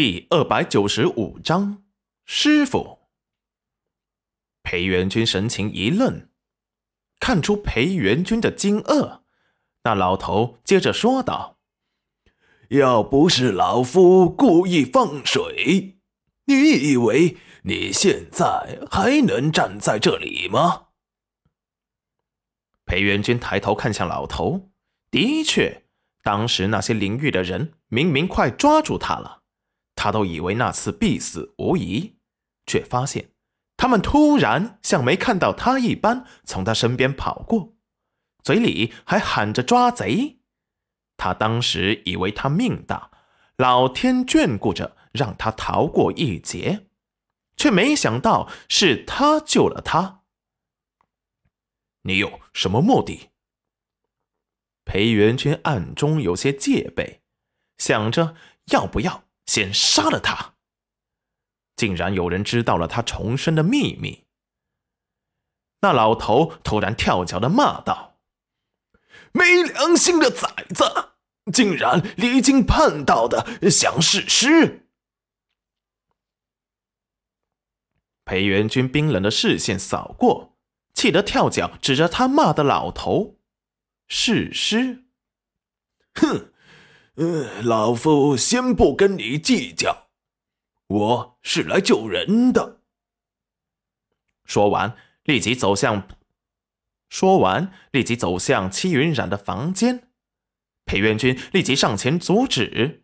第二百九十五章，师傅。裴元君神情一愣，看出裴元君的惊愕，那老头接着说道：“要不是老夫故意放水，你以为你现在还能站在这里吗？”裴元君抬头看向老头，的确，当时那些淋浴的人明明快抓住他了。他都以为那次必死无疑，却发现他们突然像没看到他一般从他身边跑过，嘴里还喊着抓贼。他当时以为他命大，老天眷顾着让他逃过一劫，却没想到是他救了他。你有什么目的？裴元君暗中有些戒备，想着要不要。先杀了他！竟然有人知道了他重生的秘密。那老头突然跳脚的骂道：“没良心的崽子，竟然离经叛道的想弑师！”裴元君冰冷的视线扫过，气得跳脚，指着他骂的老头：“弑师！”哼！嗯，老夫先不跟你计较，我是来救人的。说完，立即走向。说完，立即走向戚云染的房间。裴元君立即上前阻止，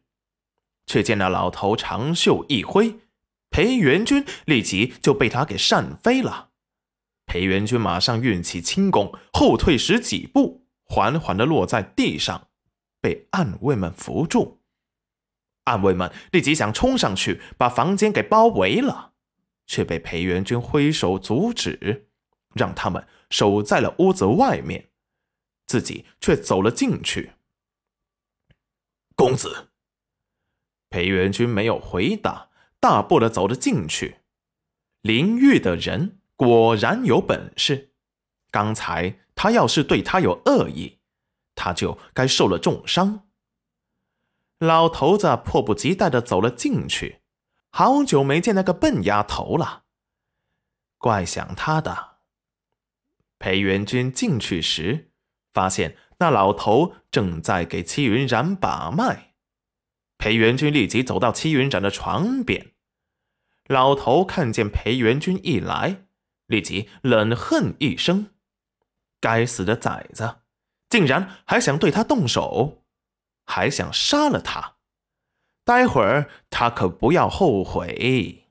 却见那老头长袖一挥，裴元君立即就被他给扇飞了。裴元君马上运起轻功，后退十几步，缓缓的落在地上。被暗卫们扶住，暗卫们立即想冲上去把房间给包围了，却被裴元君挥手阻止，让他们守在了屋子外面，自己却走了进去。公子，裴元君没有回答，大步的走了进去。淋浴的人果然有本事，刚才他要是对他有恶意。他就该受了重伤。老头子迫不及待的走了进去，好久没见那个笨丫头了，怪想他的。裴元君进去时，发现那老头正在给戚云染把脉。裴元君立即走到戚云染的床边，老头看见裴元君一来，立即冷哼一声：“该死的崽子！”竟然还想对他动手，还想杀了他，待会儿他可不要后悔。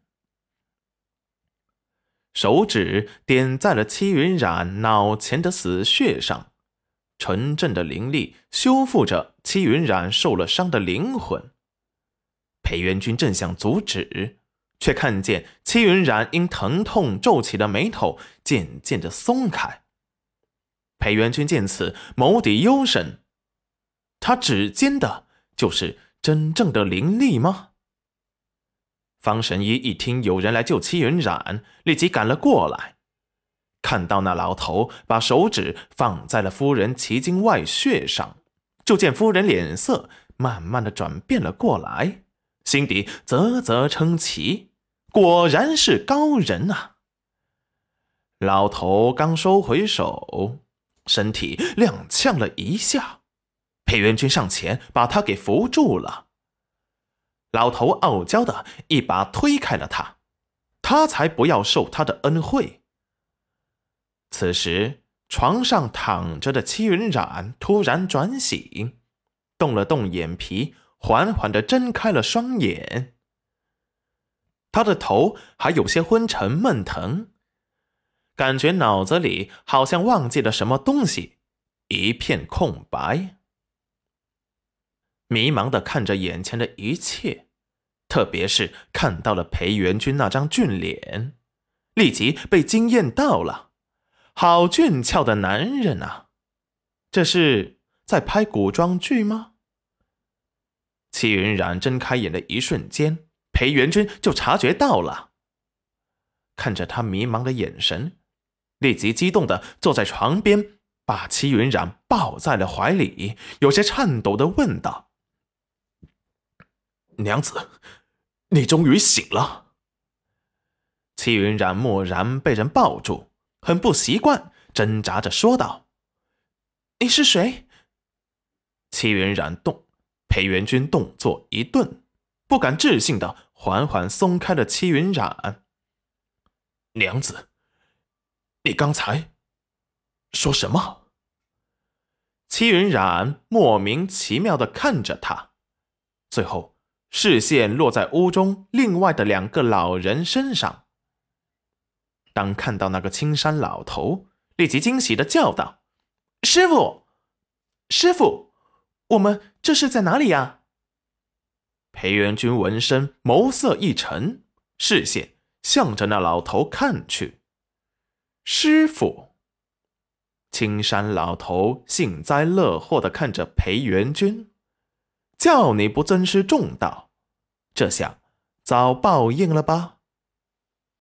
手指点在了戚云染脑前的死穴上，纯正的灵力修复着戚云染受了伤的灵魂。裴元君正想阻止，却看见戚云染因疼痛皱起的眉头渐渐的松开。裴元君见此，眸底幽深。他指尖的，就是真正的灵力吗？方神医一听有人来救戚云染，立即赶了过来。看到那老头把手指放在了夫人奇经外穴上，就见夫人脸色慢慢的转变了过来，心底啧啧称奇，果然是高人啊！老头刚收回手。身体踉跄了一下，裴元君上前把他给扶住了。老头傲娇的一把推开了他，他才不要受他的恩惠。此时床上躺着的戚云染突然转醒，动了动眼皮，缓缓的睁开了双眼。他的头还有些昏沉闷疼。感觉脑子里好像忘记了什么东西，一片空白，迷茫的看着眼前的一切，特别是看到了裴元君那张俊脸，立即被惊艳到了。好俊俏的男人啊！这是在拍古装剧吗？齐云染睁开眼的一瞬间，裴元君就察觉到了，看着他迷茫的眼神。立即激动的坐在床边，把戚云染抱在了怀里，有些颤抖的问道：“娘子，你终于醒了。戚云染蓦然被人抱住，很不习惯，挣扎着说道：“你是谁？”戚云染动，裴元君动作一顿，不敢置信的缓缓松开了戚云染。娘子，你刚才说什么？戚云染莫名其妙的看着他，最后视线落在屋中另外的两个老人身上。当看到那个青山老头，立即惊喜的叫道：“师傅，师傅，我们这是在哪里呀？”裴元君闻声，眸色一沉，视线向着那老头看去。师傅。青山老头幸灾乐祸的看着裴元君，叫你不尊师重道，这下遭报应了吧？